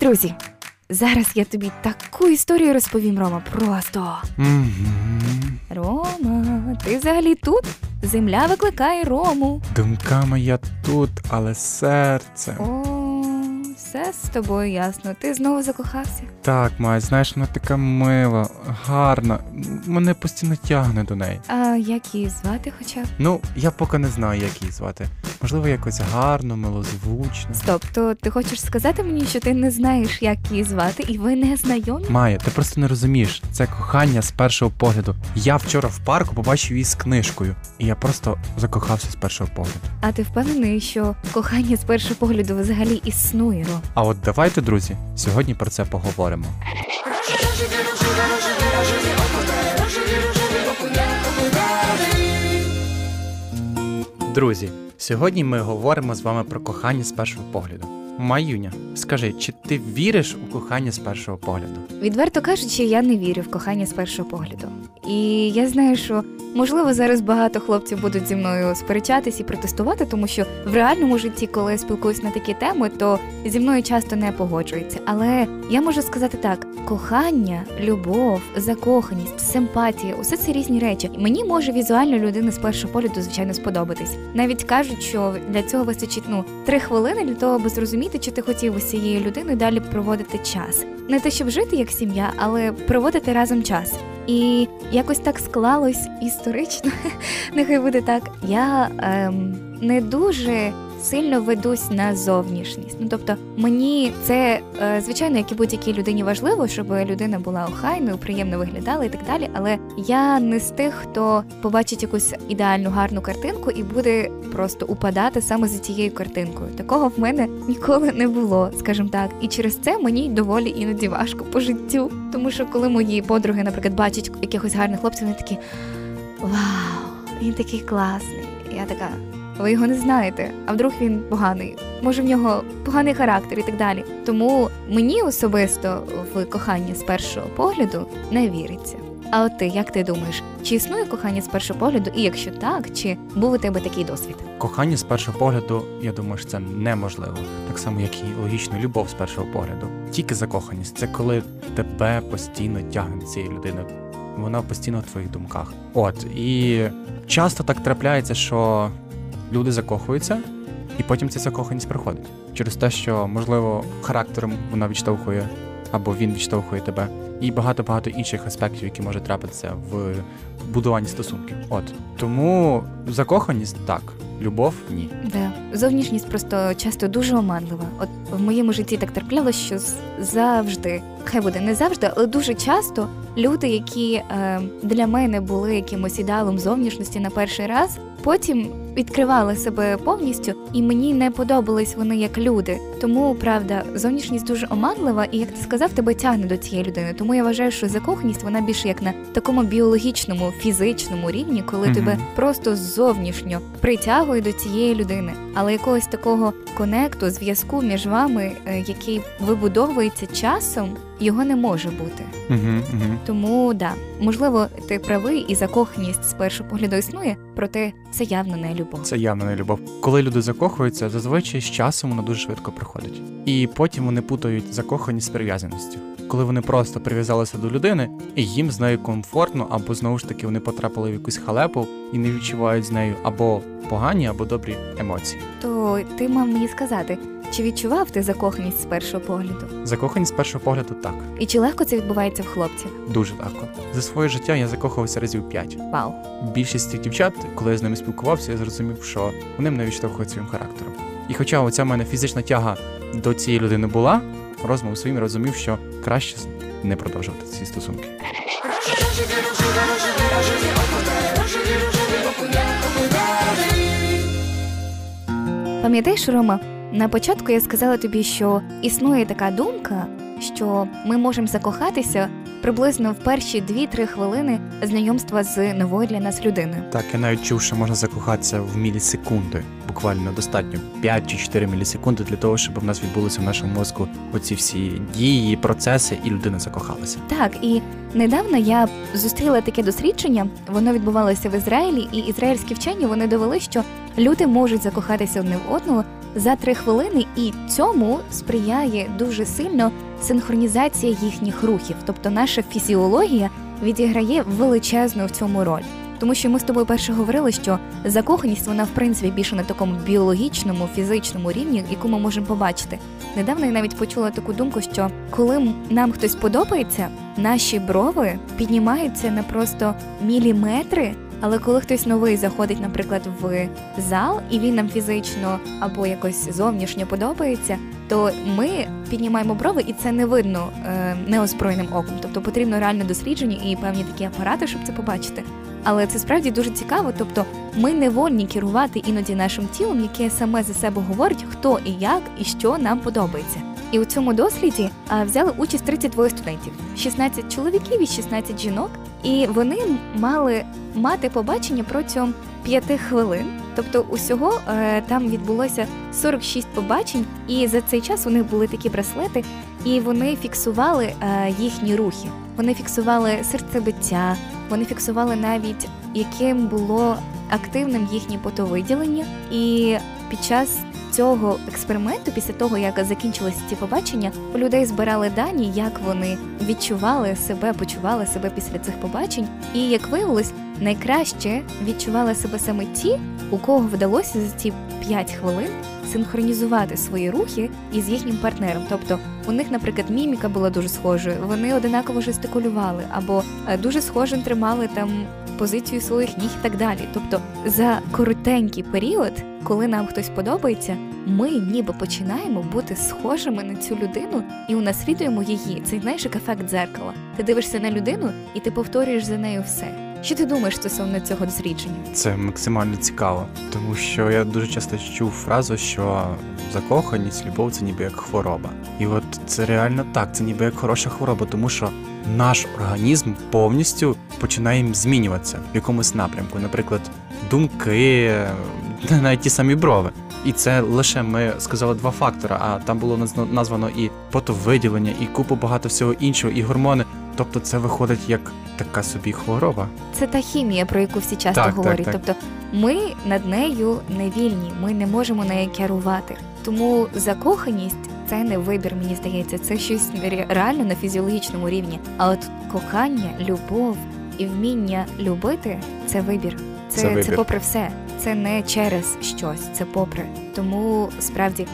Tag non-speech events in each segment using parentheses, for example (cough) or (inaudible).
друзі! Зараз я тобі таку історію розповім, Рома. Просто. Рома, ти взагалі тут? Земля викликає Рому. Думками я тут, але серце. О, все з тобою ясно. Ти знову закохався. Так, мать, знаєш, вона така мила, гарна. Мене постійно тягне до неї. А як її звати хоча б? Ну, я поки не знаю, як її звати. Можливо, якось гарно, милозвучно. Стоп, то ти хочеш сказати мені, що ти не знаєш, як її звати, і ви не знайомі? Майя, ти просто не розумієш. Це кохання з першого погляду. Я вчора в парку побачив її з книжкою, і я просто закохався з першого погляду. А ти впевнений, що кохання з першого погляду взагалі існує? А от давайте, друзі, сьогодні про це поговоримо. Друзі, сьогодні ми говоримо з вами про кохання з першого погляду. Маюня, скажи, чи ти віриш у кохання з першого погляду? Відверто кажучи, я не вірю в кохання з першого погляду. І я знаю, що можливо зараз багато хлопців будуть зі мною сперечатись і протестувати, тому що в реальному житті, коли я спілкуюсь на такі теми, то зі мною часто не погоджуються. Але я можу сказати так: кохання, любов, закоханість, симпатія усе це різні речі. Мені може візуально людина з першого погляду, звичайно, сподобатись. Навіть кажуть, що для цього вистачить ну три хвилини для того, аби зрозуміти, чи ти хотів із цією людиною далі проводити час. Не те, щоб жити як сім'я, але проводити разом час. І якось так склалось історично. (laughs) Нехай буде так. Я ем, не дуже сильно ведусь на зовнішність. Ну тобто, мені це е, звичайно, як і будь-якій людині важливо, щоб людина була охайною, приємно виглядала і так далі. Але я не з тих, хто побачить якусь ідеальну гарну картинку і буде просто упадати саме за цією картинкою. Такого в мене ніколи не було, скажімо так. І через це мені доволі іноді важко по життю. Тому що коли мої подруги, наприклад, бачать якихось гарних хлопців, вони такі вау, він такий класний. Я така. Ви його не знаєте, а вдруг він поганий. Може, в нього поганий характер і так далі. Тому мені особисто в кохання з першого погляду не віриться. А от ти як ти думаєш, чи існує кохання з першого погляду? І якщо так, чи був у тебе такий досвід? Кохання з першого погляду, я думаю, що це неможливо. Так само, як і логічно любов з першого погляду. Тільки закоханість це коли тебе постійно тягне цієї людини. Вона постійно в твоїх думках. От і часто так трапляється, що люди закохуються, і потім ця закоханість приходить. Через те, що, можливо, характером вона відштовхує, або він відштовхує тебе, і багато-багато інших аспектів, які може трапитися в будуванні стосунків. От тому закоханість так, любов ні. Да. Зовнішність просто часто дуже оманлива. От в моєму житті так траплялося, що завжди, хай буде не завжди, але дуже часто люди, які е, для мене були якимось ідеалом зовнішності на перший раз, потім відкривали себе повністю, і мені не подобались вони як люди. Тому правда, зовнішність дуже оманлива, і як ти сказав, тебе тягне до цієї людини. Тому я вважаю, що закоханість вона більше як на такому біологічному, фізичному рівні, коли Мгм. тебе просто зовнішньо притягує до цієї людини, але якогось такого конекту, зв'язку між вами, е, який вибудовується часом, його не може бути. Угу, угу. Тому да, можливо, ти правий, і закоханість з першого погляду існує, проте це явно не любов. Це явно не любов. Коли люди закохуються, зазвичай з часом воно дуже швидко приходить. І потім вони путають закоханість з прив'язаністю. Коли вони просто прив'язалися до людини, і їм з нею комфортно, або знову ж таки вони потрапили в якусь халепу і не відчувають з нею або погані, або добрі емоції. То ти мав мені сказати, чи відчував ти закоханість з першого погляду? Закоханість з першого погляду так, І чи легко це відбувається в хлопцях? дуже легко. За своє життя я закохався разів п'ять. Вау. Більшість цих дівчат, коли я з ними спілкувався, я зрозумів, що вони мене відштовхують своїм характером. І хоча оця в мене фізична тяга до цієї людини була, розмов своїм розумів, що краще не продовжувати ці стосунки. Пам'ятаєш, Рома, на початку я сказала тобі, що існує така думка, що ми можемо закохатися приблизно в перші 2-3 хвилини знайомства з новою для нас людиною. Так, я навіть чув, що можна закохатися в мілісекунди. Буквально достатньо 5 чи 4 мілісекунди для того, щоб в нас відбулися в нашому мозку оці всі дії, процеси, і людина закохалася. Так, і недавно я зустріла таке дослідження. Воно відбувалося в Ізраїлі, і ізраїльські вчені вони довели, що люди можуть закохатися одне в одного за три хвилини, і цьому сприяє дуже сильно синхронізація їхніх рухів, тобто наша фізіологія відіграє величезну в цьому роль. Тому що ми з тобою перше говорили, що закоханість вона в принципі більше на такому біологічному, фізичному рівні, яку ми можемо побачити. Недавно я навіть почула таку думку, що коли нам хтось подобається, наші брови піднімаються на просто міліметри. Але коли хтось новий заходить, наприклад, в зал, і він нам фізично або якось зовнішньо подобається, то ми піднімаємо брови, і це не видно е, неозброєним оком. Тобто потрібно реальне дослідження і певні такі апарати, щоб це побачити. Але це справді дуже цікаво. Тобто, ми не вольні керувати іноді нашим тілом, яке саме за себе говорить, хто і як і що нам подобається. І у цьому досліді а, взяли участь 32 студентів, 16 чоловіків і 16 жінок, і вони мали мати побачення протягом 5 хвилин. Тобто, усього е, там відбулося 46 побачень, і за цей час у них були такі браслети, і вони фіксували е, їхні рухи. Вони фіксували серцебиття, вони фіксували навіть яким було активним їхнє потовиділення, і під час цього експерименту, після того як закінчилися ці побачення, у людей збирали дані, як вони відчували себе, почували себе після цих побачень. І як виявилось, найкраще відчували себе саме ті, у кого вдалося за ці 5 хвилин синхронізувати свої рухи із їхнім партнером. Тобто у них, наприклад, міміка була дуже схожою, вони одинаково жестикулювали або е, дуже схоже тримали там позицію своїх ніг і так далі. Тобто, за коротенький період, коли нам хтось подобається, ми ніби починаємо бути схожими на цю людину і унаслідуємо її. Це знаєш, як ефект дзеркала. Ти дивишся на людину і ти повторюєш за нею все. Що ти думаєш стосовно цього дослідження? Це максимально цікаво, тому що я дуже часто чув фразу, що закоханість, любов це ніби як хвороба. І от це реально так, це ніби як хороша хвороба, тому що наш організм повністю починає змінюватися в якомусь напрямку. Наприклад, думки, (laughs) навіть ті самі брови. І це лише ми сказали два фактори, а там було названо і потовиділення, і купу багато всього іншого, і гормони. Тобто це виходить як така собі хвороба. Це та хімія, про яку всі часто так, говорять. Так, так. Тобто ми над нею не вільні, ми не можемо нею керувати. Тому закоханість це не вибір, мені здається, це щось реально на фізіологічному рівні. А от кохання, любов і вміння любити це вибір. Це, це, вибір. це попри все. Це не через щось, це попри. Тому справді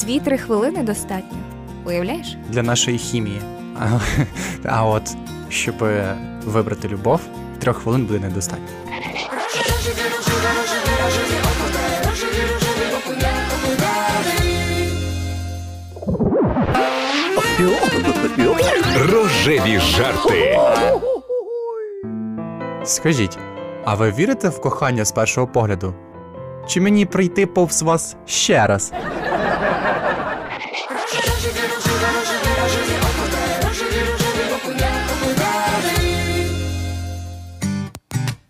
дві-три хвилини достатньо. Уявляєш? Для нашої хімії. А, (laughs) а от щоб вибрати любов, трьох хвилин буде недостатньо. Рожеві жарти. Скажіть, а ви вірите в кохання з першого погляду? Чи мені прийти повз вас ще раз?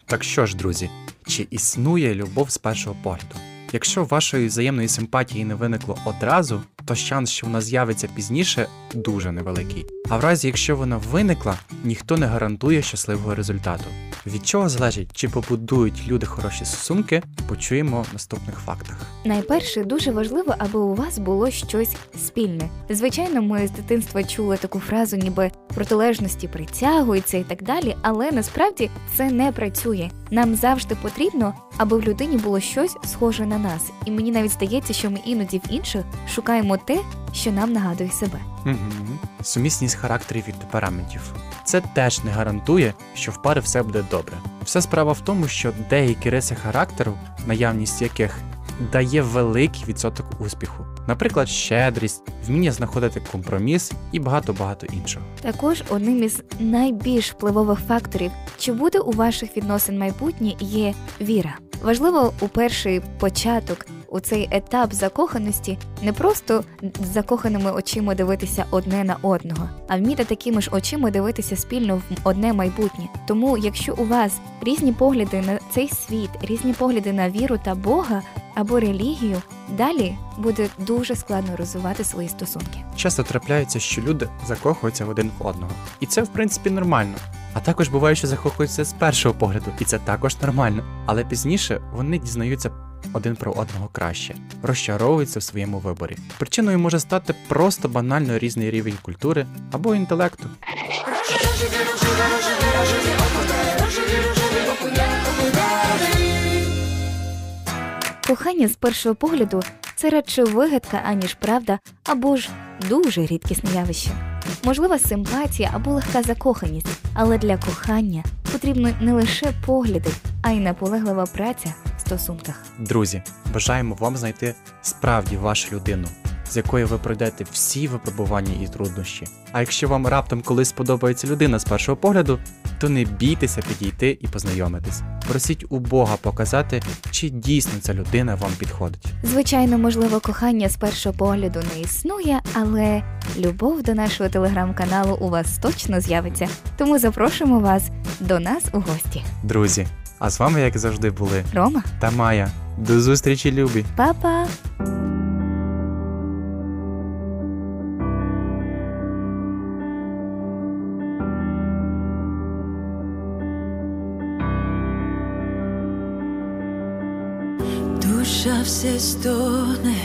Так що ж, друзі, чи існує любов з першого погляду? Якщо вашої взаємної симпатії не виникло одразу, то шанс, що вона з'явиться пізніше, дуже невеликий. А в разі, якщо вона виникла, ніхто не гарантує щасливого результату. Від чого залежить, чи побудують люди хороші стосунки, почуємо в наступних фактах. Найперше дуже важливо, аби у вас було щось спільне. Звичайно, ми з дитинства чули таку фразу, ніби протилежності притягуються і так далі, але насправді це не працює. Нам завжди потрібно, аби в людині було щось схоже на нас, і мені навіть здається, що ми іноді в інших шукаємо те, що нам нагадує себе. Угу. Сумісність характерів і темпераментів. Це теж не гарантує, що в пари все буде добре. Вся справа в тому, що деякі риси характеру, наявність яких дає великий відсоток успіху, наприклад, щедрість, вміння знаходити компроміс і багато-багато іншого. Також одним із найбільш впливових факторів, чи буде у ваших відносин майбутнє, є віра. Важливо у перший початок у цей етап закоханості не просто з закоханими очима дивитися одне на одного, а вміти такими ж очима дивитися спільно в одне майбутнє. Тому, якщо у вас різні погляди на цей світ, різні погляди на віру та Бога або релігію, далі буде дуже складно розвивати свої стосунки. Часто трапляється, що люди закохуються в один в одного, і це в принципі нормально. А також буває, що закохуються з першого погляду, і це також нормально. Але пізніше вони дізнаються один про одного краще, розчаровуються в своєму виборі. Причиною може стати просто банально різний рівень культури або інтелекту. Кохання з першого погляду це радше вигадка, аніж правда, або ж дуже рідкісне явище. Можлива симпатія або легка закоханість, але для кохання потрібно не лише погляди, а й наполеглива праця стосунках. Друзі, бажаємо вам знайти справді вашу людину, з якою ви пройдете всі випробування і труднощі. А якщо вам раптом колись сподобається людина з першого погляду, то не бійтеся підійти і познайомитись. Просіть у Бога показати, чи дійсно ця людина вам підходить. Звичайно, можливо, кохання з першого погляду не існує, але любов до нашого телеграм-каналу у вас точно з'явиться. Тому запрошуємо вас до нас у гості. Друзі, а з вами, як завжди, були Рома, та Майя. До зустрічі, любі! па-па! Душа все стоне,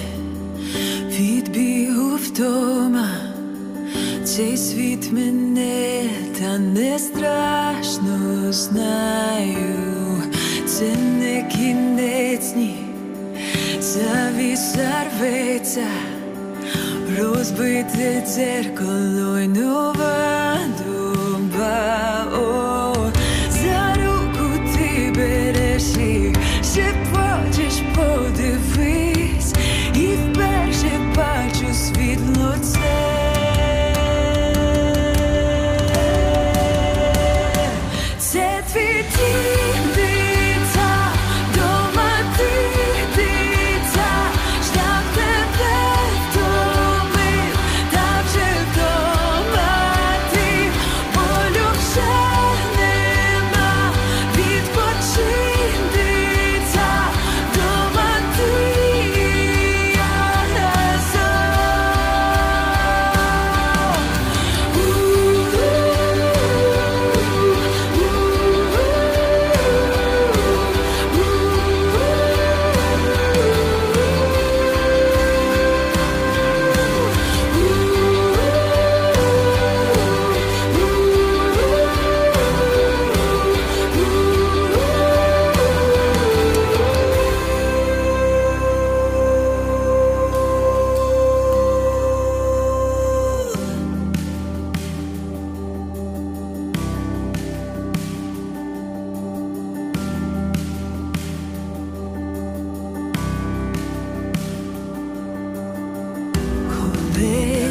від бігу вдома, цей світ мене, та не страшно знаю, це не кінець, ні, завіса рветься, розбите дзеркало й нова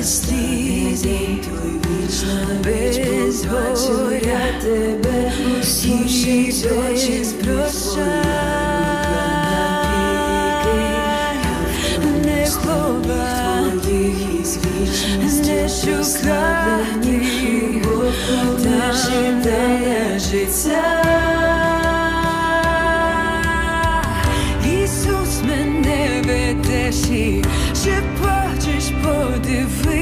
слід, без горя тебе усі очі спрощай, не. Ісус мене ведеш і живе. we